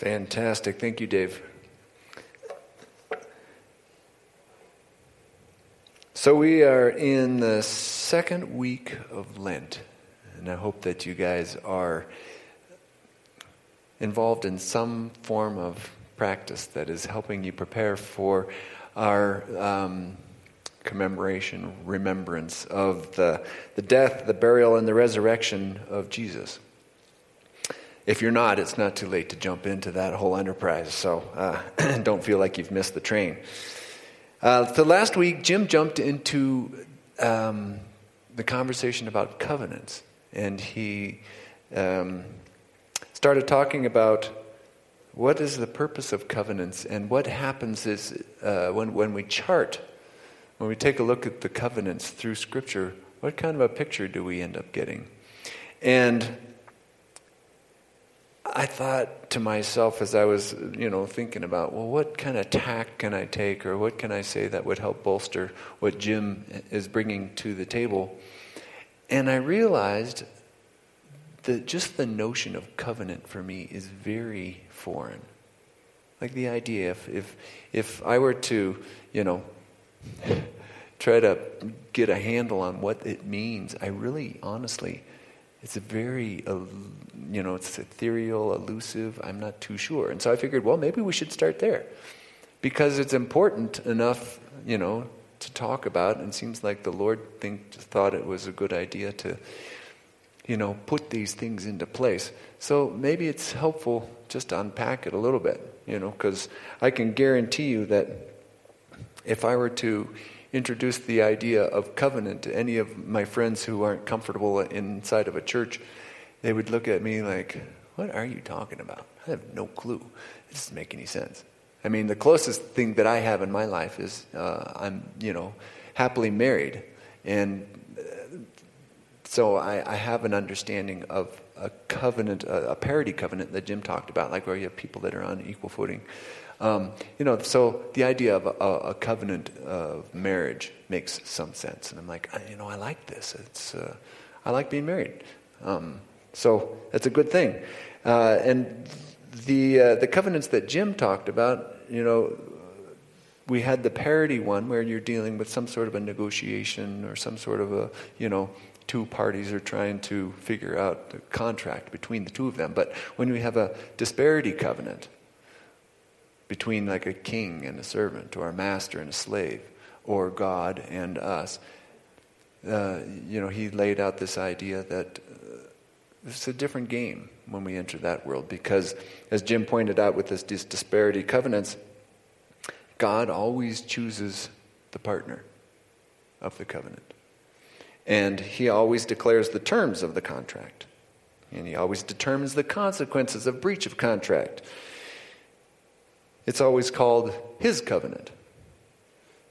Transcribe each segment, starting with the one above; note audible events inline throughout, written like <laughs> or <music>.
Fantastic. Thank you, Dave. So, we are in the second week of Lent, and I hope that you guys are involved in some form of practice that is helping you prepare for our um, commemoration, remembrance of the, the death, the burial, and the resurrection of Jesus. If you're not, it's not too late to jump into that whole enterprise, so uh, <clears throat> don't feel like you've missed the train. Uh, so last week, Jim jumped into um, the conversation about covenants, and he um, started talking about what is the purpose of covenants and what happens is uh, when, when we chart, when we take a look at the covenants through Scripture, what kind of a picture do we end up getting? And I thought to myself as I was, you know, thinking about, well, what kind of tack can I take or what can I say that would help bolster what Jim is bringing to the table? And I realized that just the notion of covenant for me is very foreign. Like the idea, if, if, if I were to, you know, <laughs> try to get a handle on what it means, I really, honestly, it's a very, uh, you know, it's ethereal, elusive. I'm not too sure. And so I figured, well, maybe we should start there. Because it's important enough, you know, to talk about. And seems like the Lord think, thought it was a good idea to you know, put these things into place. So maybe it's helpful just to unpack it a little bit, you know, because I can guarantee you that if I were to introduce the idea of covenant to any of my friends who aren't comfortable inside of a church, they would look at me like, What are you talking about? I have no clue. It doesn't make any sense. I mean, the closest thing that I have in my life is uh, I'm, you know, happily married. And so I, I, have an understanding of a covenant, a, a, parity covenant that Jim talked about, like where you have people that are on equal footing. Um, you know, so the idea of a, a, covenant of marriage makes some sense, and I'm like, I, you know, I like this. It's, uh, I like being married. Um, so that's a good thing. Uh, and the uh, the covenants that Jim talked about, you know, we had the parity one where you're dealing with some sort of a negotiation or some sort of a, you know, two parties are trying to figure out the contract between the two of them. But when we have a disparity covenant between like a king and a servant, or a master and a slave, or God and us, uh, you know, he laid out this idea that uh, it's a different game when we enter that world because, as Jim pointed out with this disparity covenants, God always chooses the partner of the covenant. And he always declares the terms of the contract. And he always determines the consequences of breach of contract. It's always called his covenant.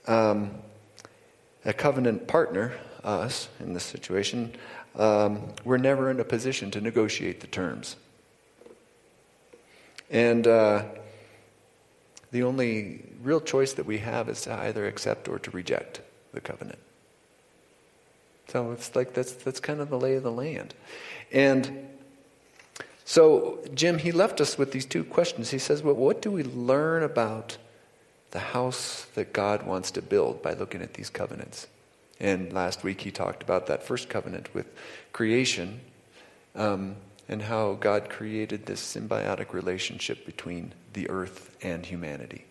Um, a covenant partner, us in this situation, um, we're never in a position to negotiate the terms. And uh, the only real choice that we have is to either accept or to reject the covenant. So it's like that's that's kind of the lay of the land. And so Jim, he left us with these two questions. He says, Well, what do we learn about the house that God wants to build by looking at these covenants? And last week he talked about that first covenant with creation um, and how God created this symbiotic relationship between the earth and humanity,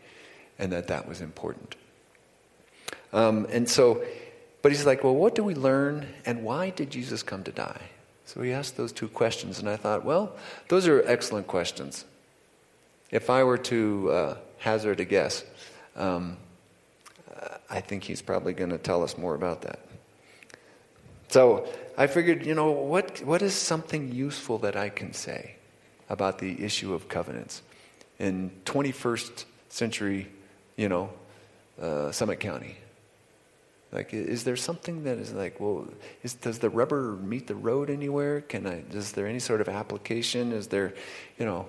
and that that was important. Um, and so but he's like, well, what do we learn and why did Jesus come to die? So he asked those two questions, and I thought, well, those are excellent questions. If I were to uh, hazard a guess, um, I think he's probably going to tell us more about that. So I figured, you know, what, what is something useful that I can say about the issue of covenants in 21st century, you know, uh, Summit County? Like, is there something that is like, well, is, does the rubber meet the road anywhere? Can I, is there any sort of application? Is there, you know,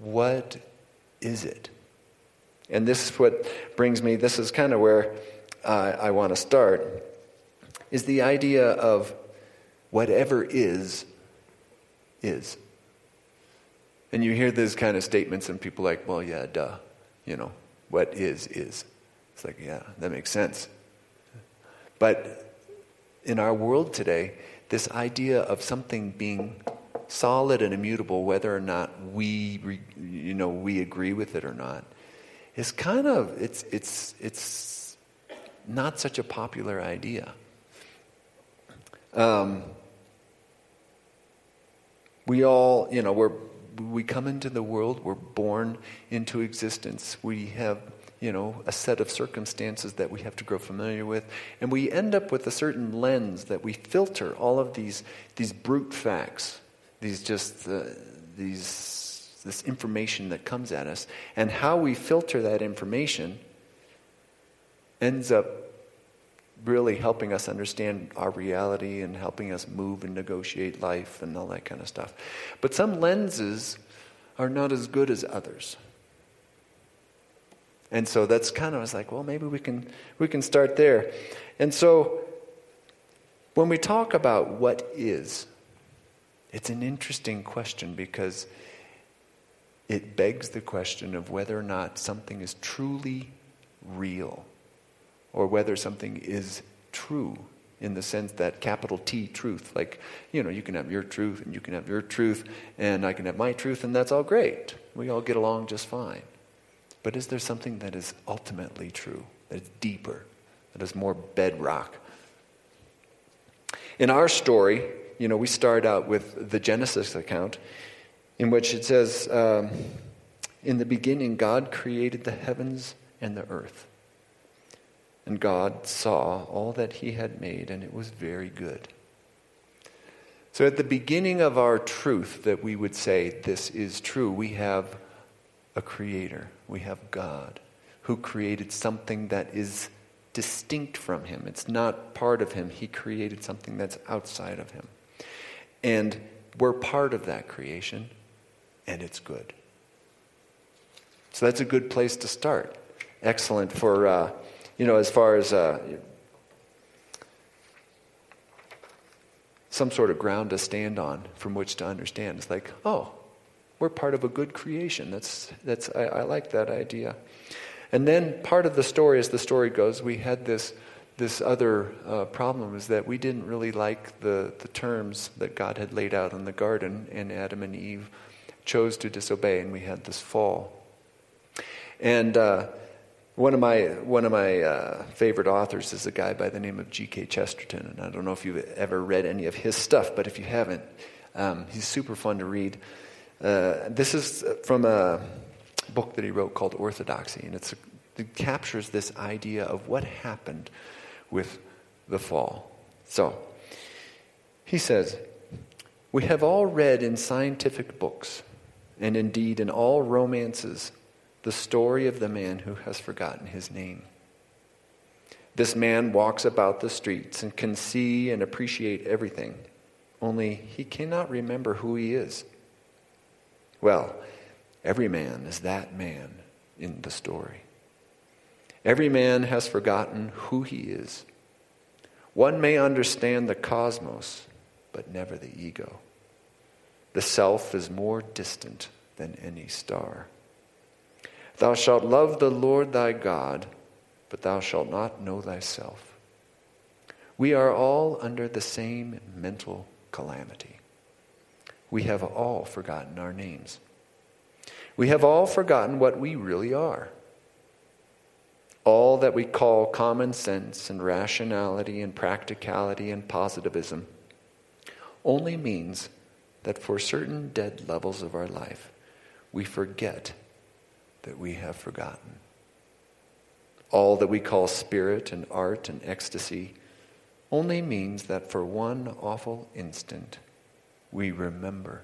what is it? And this is what brings me, this is kind of where uh, I want to start, is the idea of whatever is, is. And you hear these kind of statements, and people like, well, yeah, duh. You know, what is, is. It's like, yeah, that makes sense. But in our world today, this idea of something being solid and immutable, whether or not we, you know, we agree with it or not, is kind of it's it's it's not such a popular idea. Um, we all, you know, we're we come into the world, we're born into existence. We have, you know, a set of circumstances that we have to grow familiar with, and we end up with a certain lens that we filter all of these these brute facts, these just uh, these this information that comes at us, and how we filter that information ends up really helping us understand our reality and helping us move and negotiate life and all that kind of stuff. But some lenses are not as good as others. And so that's kind of I was like, well, maybe we can we can start there. And so when we talk about what is, it's an interesting question because it begs the question of whether or not something is truly real or whether something is true in the sense that capital T truth. Like, you know, you can have your truth and you can have your truth and I can have my truth and that's all great. We all get along just fine. But is there something that is ultimately true, that is deeper, that is more bedrock? In our story, you know, we start out with the Genesis account in which it says, um, In the beginning, God created the heavens and the earth. And God saw all that he had made, and it was very good. So, at the beginning of our truth, that we would say this is true, we have a creator, we have God, who created something that is distinct from him. It's not part of him, he created something that's outside of him. And we're part of that creation, and it's good. So, that's a good place to start. Excellent for. Uh, you know, as far as uh, some sort of ground to stand on from which to understand. It's like, oh, we're part of a good creation. That's, that's, I, I like that idea. And then part of the story, as the story goes, we had this, this other uh, problem is that we didn't really like the, the terms that God had laid out in the garden, and Adam and Eve chose to disobey, and we had this fall. And uh, one of my, one of my uh, favorite authors is a guy by the name of G.K. Chesterton. And I don't know if you've ever read any of his stuff, but if you haven't, um, he's super fun to read. Uh, this is from a book that he wrote called Orthodoxy, and it captures this idea of what happened with the fall. So, he says, We have all read in scientific books, and indeed in all romances, the story of the man who has forgotten his name. This man walks about the streets and can see and appreciate everything, only he cannot remember who he is. Well, every man is that man in the story. Every man has forgotten who he is. One may understand the cosmos, but never the ego. The self is more distant than any star. Thou shalt love the Lord thy God, but thou shalt not know thyself. We are all under the same mental calamity. We have all forgotten our names. We have all forgotten what we really are. All that we call common sense and rationality and practicality and positivism only means that for certain dead levels of our life, we forget that we have forgotten. All that we call spirit and art and ecstasy only means that for one awful instant we remember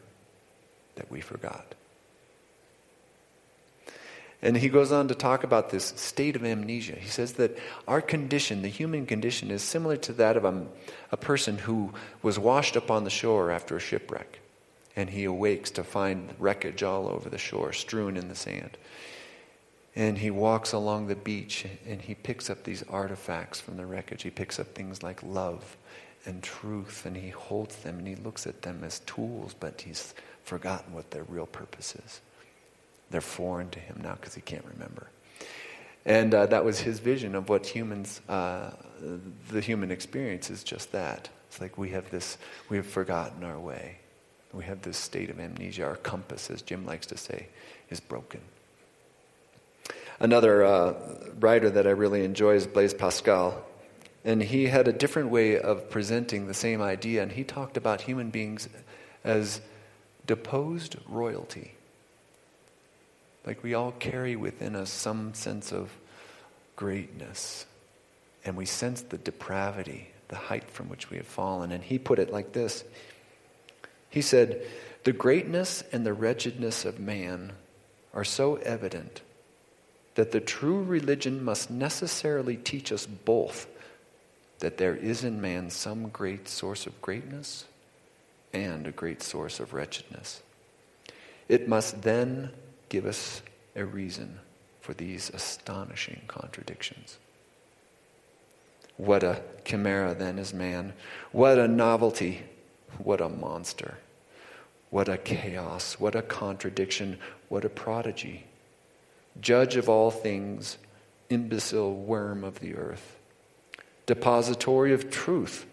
that we forgot. And he goes on to talk about this state of amnesia. He says that our condition, the human condition, is similar to that of a, a person who was washed up on the shore after a shipwreck. And he awakes to find wreckage all over the shore, strewn in the sand. And he walks along the beach and he picks up these artifacts from the wreckage. He picks up things like love and truth, and he holds them and he looks at them as tools, but he's forgotten what their real purpose is. They're foreign to him now because he can't remember. And uh, that was his vision of what humans, uh, the human experience is just that. It's like we have this, we have forgotten our way. We have this state of amnesia. Our compass, as Jim likes to say, is broken. Another uh, writer that I really enjoy is Blaise Pascal. And he had a different way of presenting the same idea. And he talked about human beings as deposed royalty. Like we all carry within us some sense of greatness. And we sense the depravity, the height from which we have fallen. And he put it like this He said, The greatness and the wretchedness of man are so evident that the true religion must necessarily teach us both that there is in man some great source of greatness and a great source of wretchedness. It must then give us a reason for these astonishing contradictions. What a chimera then is man. What a novelty. What a monster. What a chaos. What a contradiction. What a prodigy judge of all things, imbecile worm of the earth, depository of truth,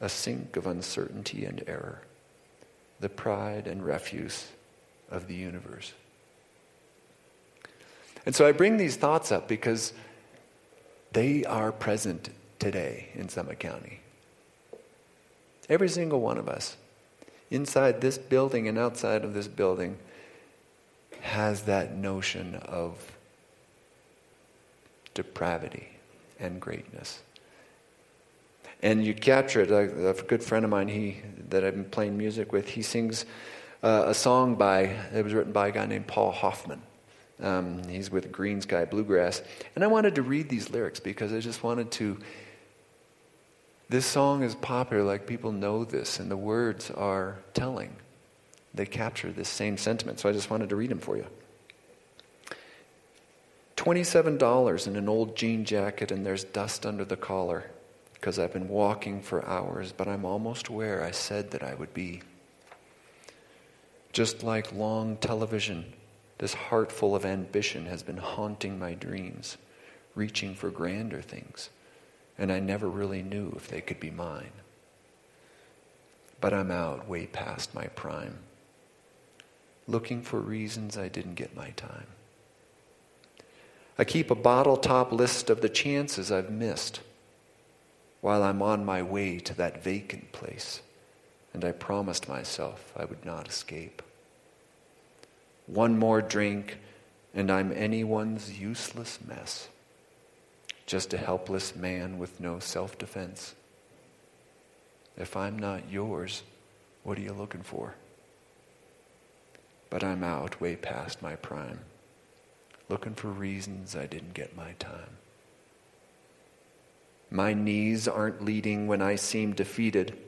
a sink of uncertainty and error, the pride and refuse of the universe. And so I bring these thoughts up because they are present today in Summit County. Every single one of us, inside this building and outside of this building, has that notion of depravity and greatness. And you capture it. A, a good friend of mine, he that I've been playing music with, he sings uh, a song by it was written by a guy named Paul Hoffman. Um, he's with Greensky Bluegrass, and I wanted to read these lyrics because I just wanted to. This song is popular, like people know this, and the words are telling they capture this same sentiment. So I just wanted to read them for you. $27 in an old jean jacket, and there's dust under the collar because I've been walking for hours, but I'm almost where I said that I would be. Just like long television, this heart full of ambition has been haunting my dreams, reaching for grander things, and I never really knew if they could be mine. But I'm out way past my prime looking for reasons I didn't get my time. I keep a bottle top list of the chances I've missed while I'm on my way to that vacant place, and I promised myself I would not escape. One more drink, and I'm anyone's useless mess, just a helpless man with no self defense. If I'm not yours, what are you looking for? but I'm out way past my prime, looking for reasons I didn't get my time. My knees aren't leading when I seem defeated.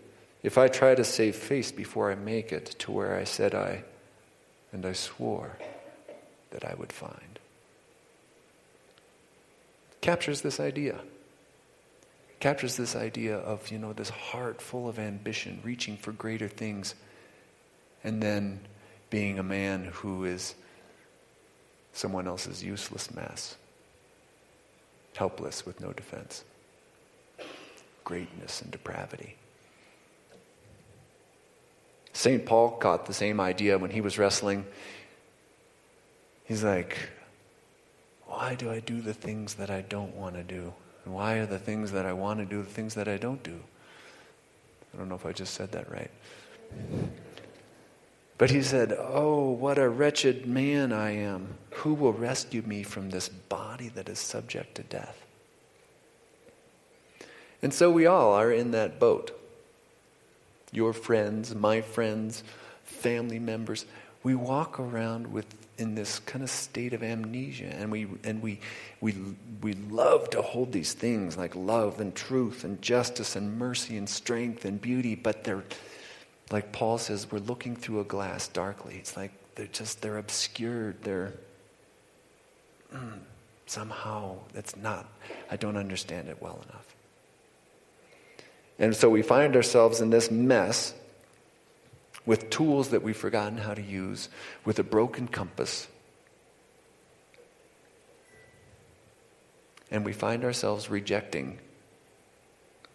If I try to save face before I make it to where I said I, and I swore that I would find. Captures this idea. Captures this idea of, you know, this heart full of ambition, reaching for greater things, and then being a man who is someone else's useless mess, helpless with no defense, greatness and depravity. St. Paul caught the same idea when he was wrestling. He's like, why do I do the things that I don't want to do? And why are the things that I want to do the things that I don't do? I don't know if I just said that right. But he said, Oh, what a wretched man I am. Who will rescue me from this body that is subject to death? And so we all are in that boat. Your friends, my friends, family members, we walk around with in this kind of state of amnesia and we and we we we love to hold these things like love and truth and justice and mercy and strength and beauty but they're like Paul says, we're looking through a glass darkly. It's like they're just, they're obscured. They're mm, somehow, that's not, I don't understand it well enough. And so we find ourselves in this mess with tools that we've forgotten how to use, with a broken compass. And we find ourselves rejecting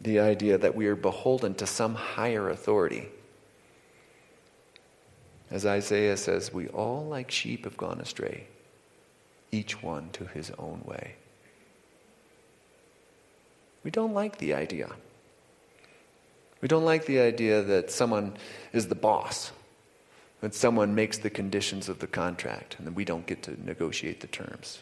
the idea that we are beholden to some higher authority. As Isaiah says, we all like sheep have gone astray, each one to his own way. We don't like the idea. We don't like the idea that someone is the boss, that someone makes the conditions of the contract, and that we don't get to negotiate the terms.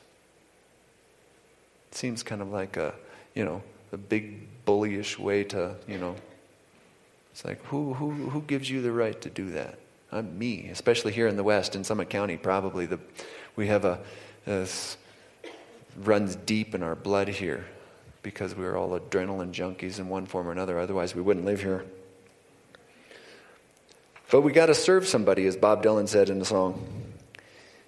It seems kind of like a, you know, a big bullyish way to, you know, it's like, who, who, who gives you the right to do that? I'm me, especially here in the West, in Summit County, probably. The, we have a, this runs deep in our blood here because we are all adrenaline junkies in one form or another. Otherwise, we wouldn't live here. But we got to serve somebody, as Bob Dylan said in the song.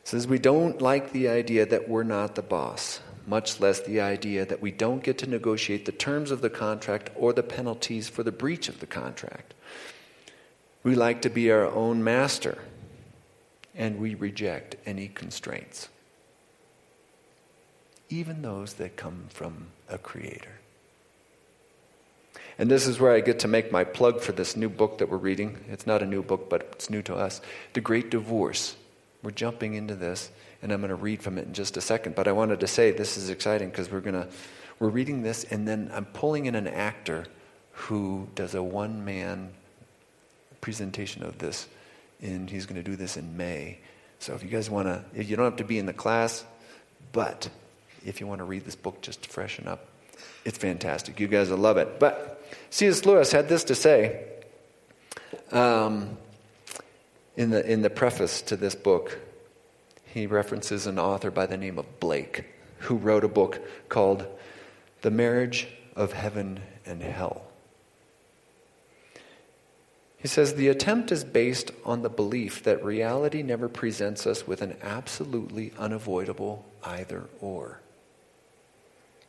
Says, We don't like the idea that we're not the boss, much less the idea that we don't get to negotiate the terms of the contract or the penalties for the breach of the contract. We like to be our own master, and we reject any constraints even those that come from a creator. And this is where I get to make my plug for this new book that we're reading. It's not a new book, but it's new to us The Great Divorce. We're jumping into this, and I'm going to read from it in just a second. But I wanted to say this is exciting because we're going to we're reading this, and then I'm pulling in an actor who does a one man presentation of this, and he's going to do this in May. So if you guys want to, you don't have to be in the class, but if you want to read this book just to freshen up. It's fantastic. You guys will love it. But C.S. Lewis had this to say um, in, the, in the preface to this book. He references an author by the name of Blake who wrote a book called The Marriage of Heaven and Hell. He says the attempt is based on the belief that reality never presents us with an absolutely unavoidable either or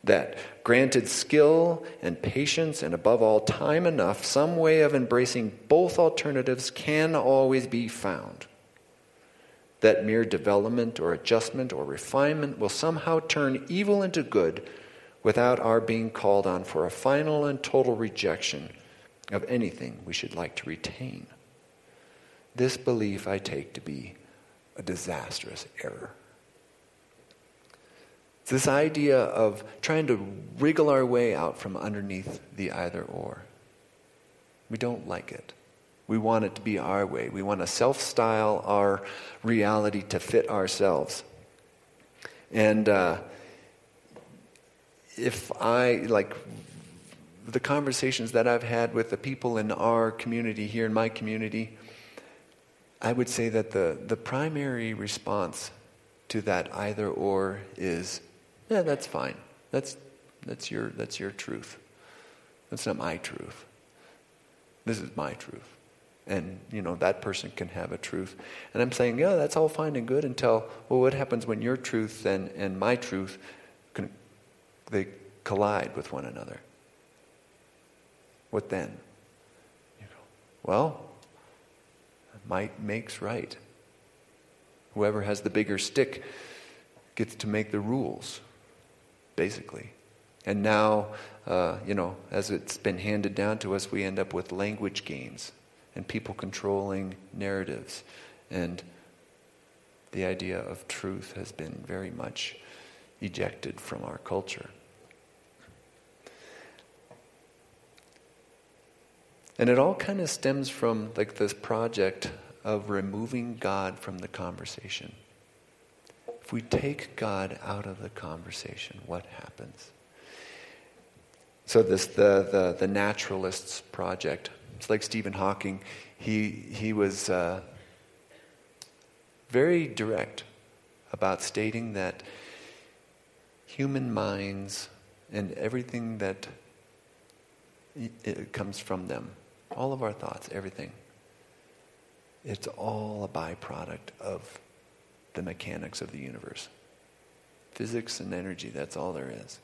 that granted skill and patience, and above all, time enough, some way of embracing both alternatives can always be found. That mere development or adjustment or refinement will somehow turn evil into good without our being called on for a final and total rejection of anything we should like to retain. This belief I take to be a disastrous error this idea of trying to wriggle our way out from underneath the either or. We don't like it. We want it to be our way. We want to self style our reality to fit ourselves. And uh, if I, like, the conversations that I've had with the people in our community, here in my community, I would say that the, the primary response to that either or is yeah, that's fine. That's, that's, your, that's your truth. That's not my truth. This is my truth. And, you know, that person can have a truth. And I'm saying, yeah, that's all fine and good until, well, what happens when your truth and, and my truth, can, they collide with one another? What then? You know, well, might makes right. Whoever has the bigger stick gets to make the rules basically. And now, uh, you know, as it's been handed down to us, we end up with language games and people controlling narratives. And the idea of truth has been very much ejected from our culture. And it all kind of stems from like this project of removing God from the conversation. If we take God out of the conversation, what happens? So this the the, the naturalists project. It's like Stephen Hawking. He he was uh, very direct about stating that human minds and everything that comes from them, all of our thoughts, everything, it's all a byproduct of the mechanics of the universe. Physics and energy, that's all there is.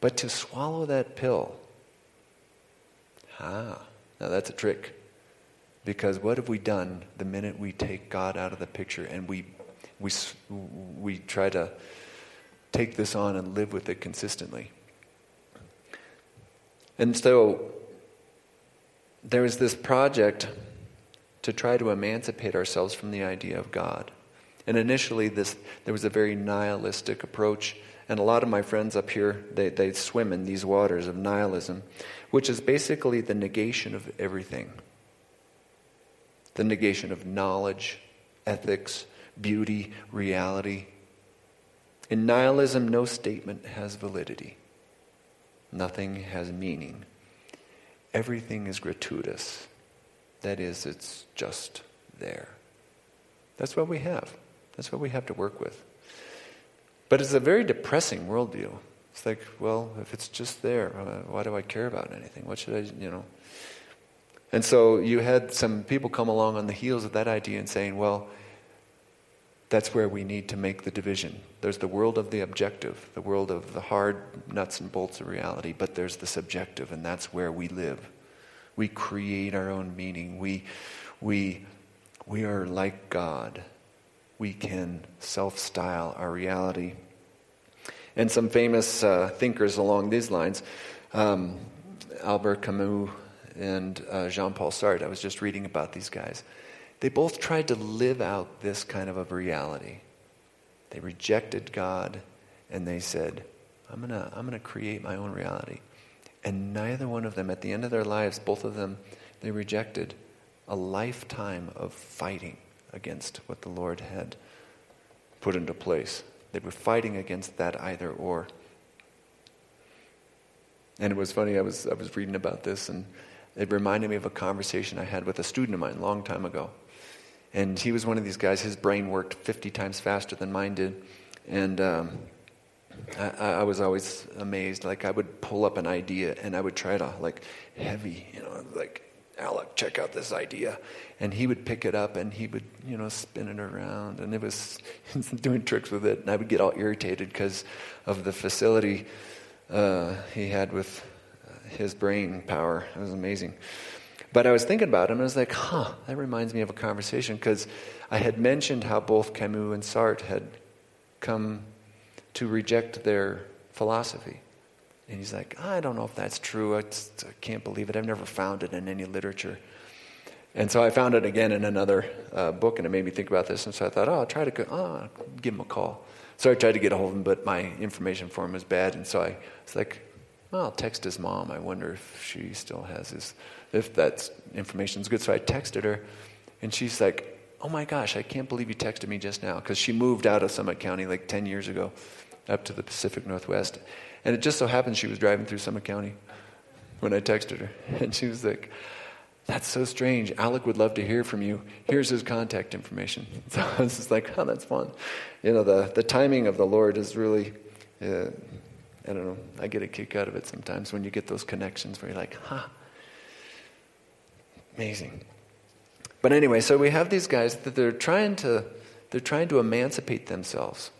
But to swallow that pill Ah, now that's a trick. Because what have we done the minute we take God out of the picture and we, we, we try to take this on and live with it consistently? And so there was this project to try to emancipate ourselves from the idea of God. And initially, this, there was a very nihilistic approach. And a lot of my friends up here, they, they swim in these waters of nihilism, which is basically the negation of everything the negation of knowledge, ethics, beauty, reality. In nihilism, no statement has validity, nothing has meaning. Everything is gratuitous. That is, it's just there. That's what we have. That's what we have to work with. But it's a very depressing worldview. It's like, well, if it's just there, uh, why do I care about anything? What should I, you know? And so you had some people come along on the heels of that idea and saying, well, that's where we need to make the division. There's the world of the objective, the world of the hard nuts and bolts of reality, but there's the subjective, and that's where we live. We create our own meaning. We, we, we are like God. We can self style our reality. And some famous uh, thinkers along these lines, um, Albert Camus and uh, Jean Paul Sartre, I was just reading about these guys. They both tried to live out this kind of a reality. They rejected God and they said, I'm going to I'm going to create my own reality. And neither one of them, at the end of their lives, both of them, they rejected a lifetime of fighting against what the Lord had put into place. They were fighting against that either or. And it was funny, I was, I was reading about this, and it reminded me of a conversation I had with a student of mine a long time ago. And he was one of these guys, his brain worked 50 times faster than mine did. And um, I, I, was always amazed. Like, I would pull up an idea and I would try to, like, heavy, you know, like, Alec, check out this idea. And he would pick it up and he would, you know, spin it around. And it was <laughs> doing tricks with it. And I would get all irritated because of the facility uh, he had with his brain power. It was amazing. But I was thinking about him, and I was like, huh, that reminds me of a conversation because I had mentioned how both Camus and Sartre had come to reject their philosophy. And he's like, I don't know if that's true. I, just, I can't believe it. I've never found it in any literature. And so I found it again in another uh, book, and it made me think about this. And so I thought, oh, I'll try to oh, give him a call. So I tried to get a hold of him, but my information for him was bad. And so I was like, well, I'll text his mom. I wonder if she still has his, if that information's good. So I texted her, and she's like, oh my gosh, I can't believe you texted me just now. Because she moved out of Summit County like 10 years ago up to the Pacific Northwest. And it just so happened she was driving through Summit County when I texted her. <laughs> And she was like, that's so strange. Alec would love to hear from you. Here's his contact information. <laughs> So I was just like, oh, that's fun. You know, the, the timing of the Lord is really, uh, I don't know, I get a kick out of it sometimes when you get those connections where you're like, huh, amazing. But anyway, so we have these guys that they're trying to, they're trying to emancipate themselves.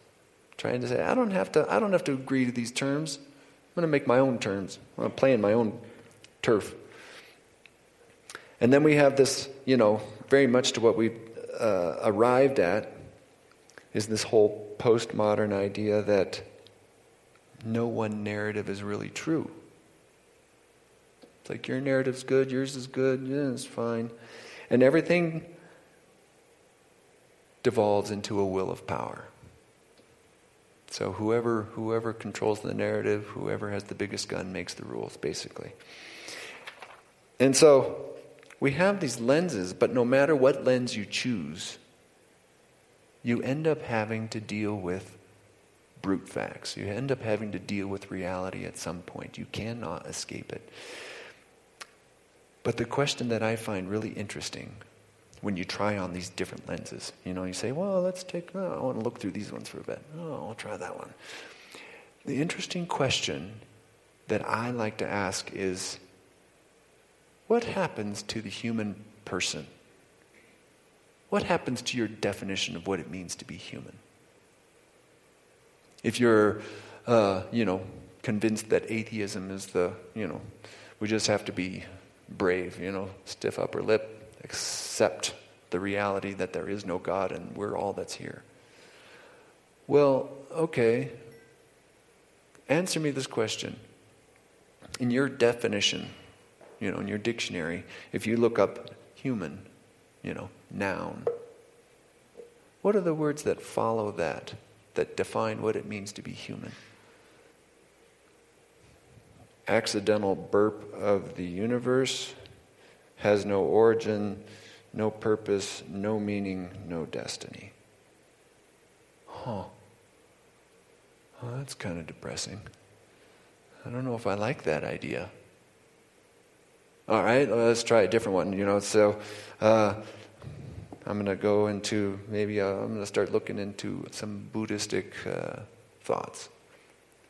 Trying to say, I don't have to, I don't have to agree to these terms. I'm going to make my own terms. I'm going to play in my own turf. And then we have this, you know, very much to what we've uh, arrived at is this whole postmodern idea that no one narrative is really true. It's like your narrative's good, yours is good, yeah, it's fine. And everything devolves into a will of power. So whoever whoever controls the narrative, whoever has the biggest gun makes the rules, basically. And so we have these lenses, but no matter what lens you choose, you end up having to deal with brute facts. You end up having to deal with reality at some point. You cannot escape it. But the question that I find really interesting when you try on these different lenses, you know, you say, well, let's take, oh, I want to look through these ones for a bit. Oh, I'll try that one. The interesting question that I like to ask is what happens to the human person? What happens to your definition of what it means to be human? If you're, uh, you know, convinced that atheism is the, you know, we just have to be brave, you know, stiff upper lip, accept the reality that there is no God and we're all that's here. Well, okay. Answer me this question. In your definition, you know, in your dictionary, if you look up human, you know, noun, what are the words that follow that, that define what it means to be human? Accidental burp of the universe, has no origin, no purpose, no meaning, no destiny. Huh. Well, that's kind of depressing. I don't know if I like that idea. All right, let's try a different one. You know, so uh, I'm going to go into maybe uh, I'm going to start looking into some Buddhistic uh, thoughts.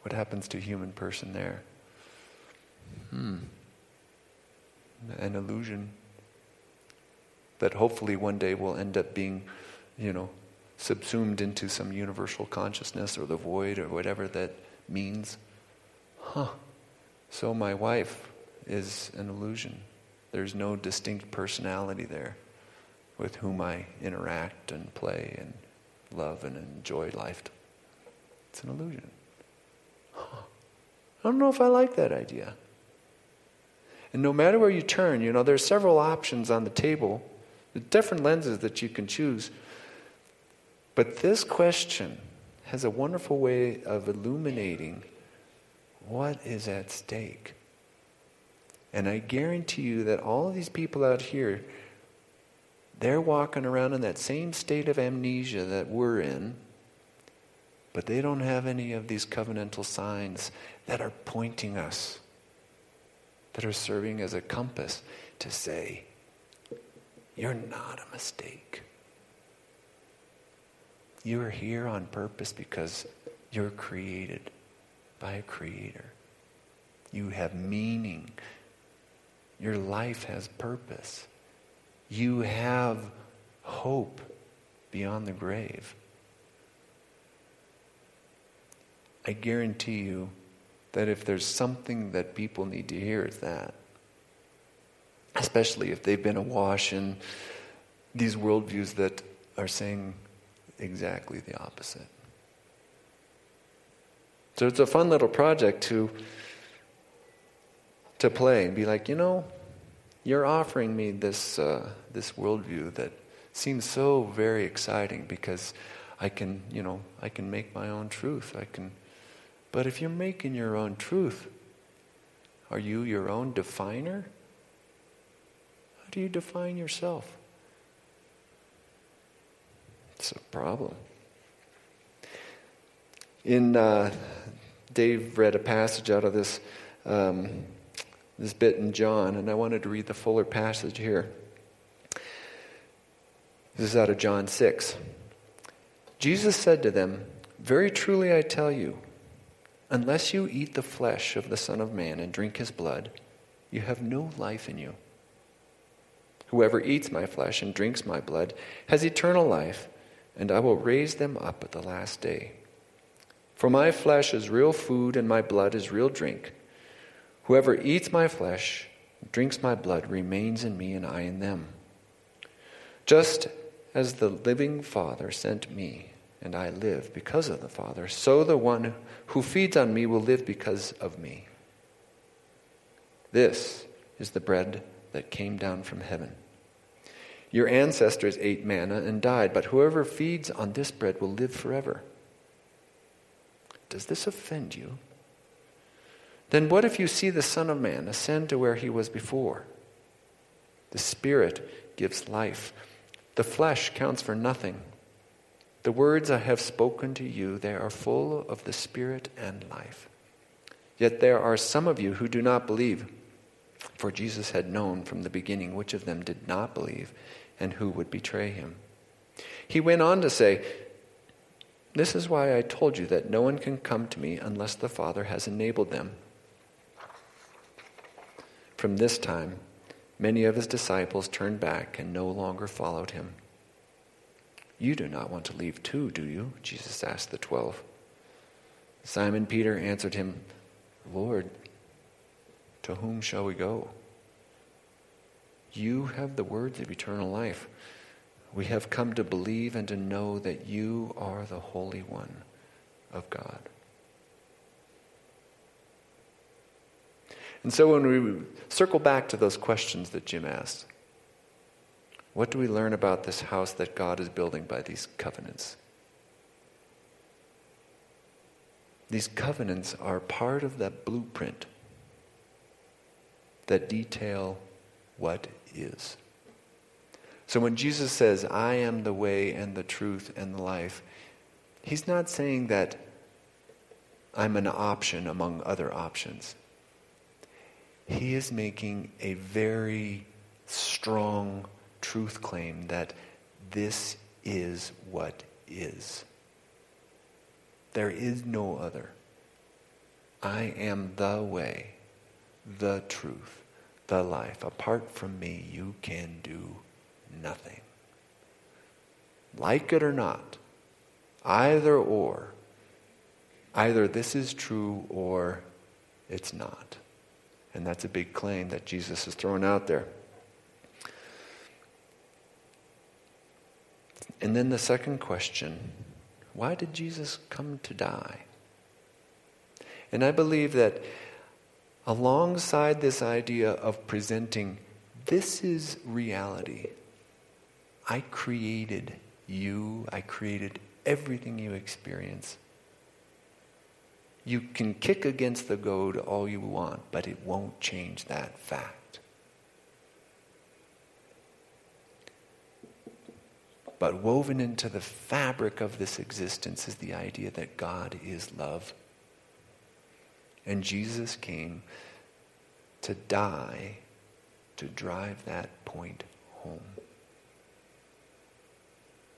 What happens to a human person there? Hmm. An illusion that hopefully one day will end up being, you know, subsumed into some universal consciousness or the void or whatever that means. Huh. So my wife is an illusion. There's no distinct personality there with whom I interact and play and love and enjoy life. It's an illusion. Huh. I don't know if I like that idea. And no matter where you turn, you know, there's several options on the table, the different lenses that you can choose. But this question has a wonderful way of illuminating what is at stake. And I guarantee you that all of these people out here, they're walking around in that same state of amnesia that we're in, but they don't have any of these covenantal signs that are pointing us, that are serving as a compass to say, you're not a mistake. You are here on purpose because you're created by a creator. You have meaning. Your life has purpose. You have hope beyond the grave. I guarantee you that if there's something that people need to hear, it's that. Especially if they've been awash in these worldviews that are saying exactly the opposite. So it's a fun little project to to play and be like, you know, you're offering me this uh, this worldview that seems so very exciting because I can, you know, I can make my own truth. I can, but if you're making your own truth, are you your own definer? How do you define yourself? It's a problem. In uh, Dave read a passage out of this um, this bit in John, and I wanted to read the fuller passage here. This is out of John 6. Jesus said to them, Very truly I tell you, unless you eat the flesh of the Son of Man and drink his blood, you have no life in you. Whoever eats my flesh and drinks my blood has eternal life, and I will raise them up at the last day. For my flesh is real food, and my blood is real drink. Whoever eats my flesh, drinks my blood, remains in me, and I in them. Just as the living Father sent me, and I live because of the Father, so the one who feeds on me will live because of me. This is the bread that came down from heaven. Your ancestors ate manna and died, but whoever feeds on this bread will live forever. Does this offend you? Then what if you see the Son of Man ascend to where he was before? The Spirit gives life, the flesh counts for nothing. The words I have spoken to you, they are full of the Spirit and life. Yet there are some of you who do not believe. For Jesus had known from the beginning which of them did not believe and who would betray him. He went on to say, this is why I told you that no one can come to me unless the Father has enabled them. From this time, many of his disciples turned back and no longer followed him. You do not want to leave too, do you? Jesus asked the twelve. Simon Peter answered him, Lord, to whom shall we go? You have the words of eternal life. We have come to believe and to know that you are the Holy One of God. And so when we circle back to those questions that Jim asked, what do we learn about this house that God is building by these covenants? These covenants are part of that blueprint that detail what is. So when Jesus says, I am the way and the truth and the life, he's not saying that I'm an option among other options. He is making a very strong truth claim that this is what is. There is no other. I am the way, the truth, the life. Apart from me, you can do nothing. Like it or not, either or, either this is true or it's not. And that's a big claim that Jesus is throwing out there. And then the second question why did Jesus come to die? And I believe that alongside this idea of presenting, this is reality. I created you, I created everything you experience. You can kick against the goad all you want, but it won't change that fact. But woven into the fabric of this existence is the idea that God is love. And Jesus came to die to drive that point home.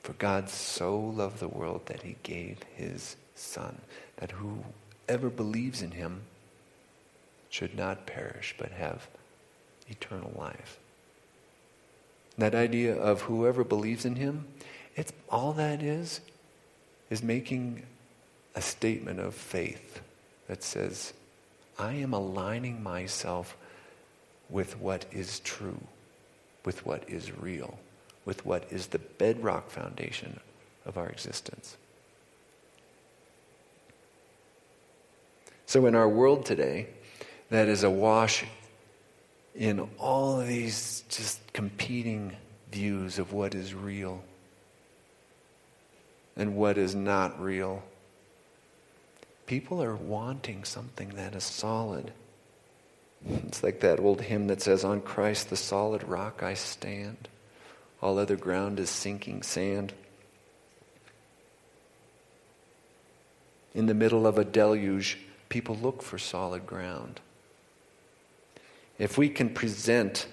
For God so loved the world that he gave his Son, that whoever believes in him should not perish but have eternal life. That idea of whoever believes in him, it's all that is, is making a statement of faith that says, I am aligning myself with what is true, with what is real, with what is the bedrock foundation of our existence. So, in our world today, that is awash in all of these just competing views of what is real and what is not real. People are wanting something that is solid. It's like that old hymn that says, On Christ the solid rock I stand, all other ground is sinking sand. In the middle of a deluge, people look for solid ground. If we can present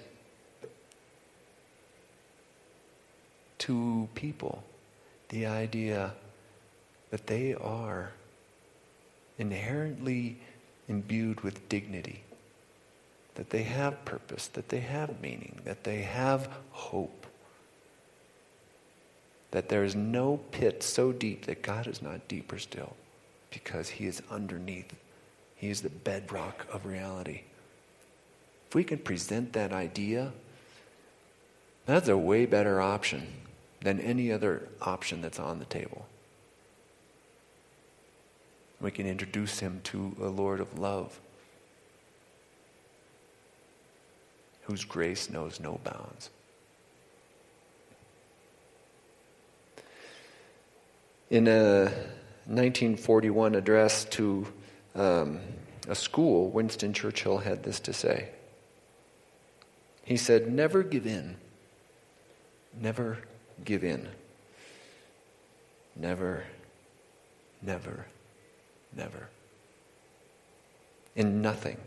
to people the idea that they are inherently imbued with dignity, that they have purpose, that they have meaning, that they have hope, that there is no pit so deep that God is not deeper still because He is underneath. He is the bedrock of reality. We can present that idea, that's a way better option than any other option that's on the table. We can introduce him to a Lord of love whose grace knows no bounds. In a 1941 address to um, a school, Winston Churchill had this to say. He said, Never give in. Never give in. Never, never, never. In nothing,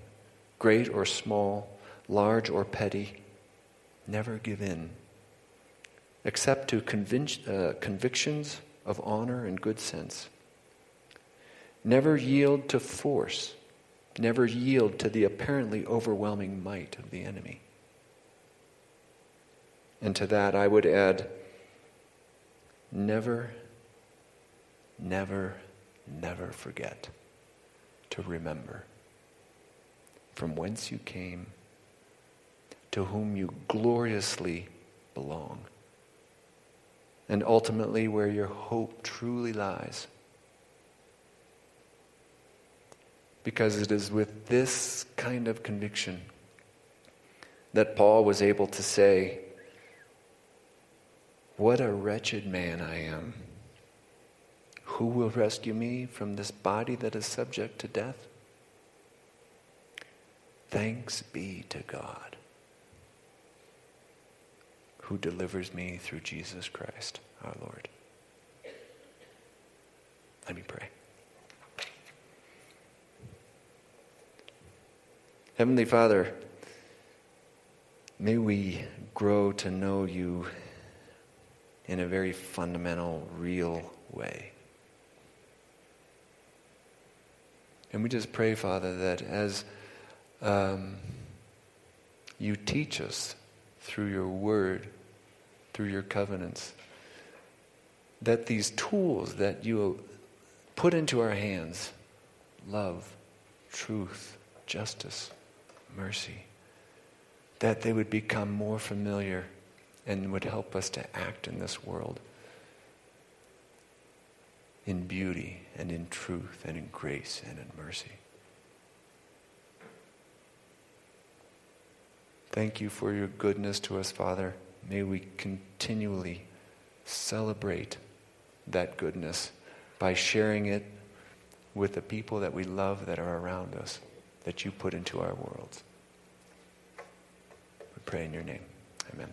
great or small, large or petty, never give in. Except to convinc- uh, convictions of honor and good sense. Never yield to force. Never yield to the apparently overwhelming might of the enemy. And to that, I would add never, never, never forget to remember from whence you came, to whom you gloriously belong. And ultimately, where your hope truly lies. Because it is with this kind of conviction that Paul was able to say, What a wretched man I am. Who will rescue me from this body that is subject to death? Thanks be to God who delivers me through Jesus Christ our Lord. Let me pray. Heavenly Father, may we grow to know you in a very fundamental, real way. And we just pray, Father, that as um, you teach us through your word, through your covenants, that these tools that you put into our hands love, truth, justice, mercy that they would become more familiar and would help us to act in this world in beauty and in truth and in grace and in mercy. Thank you for your goodness to us, Father. May we continually celebrate that goodness by sharing it with the people that we love that are around us, that you put into our worlds. We pray in your name. Amen.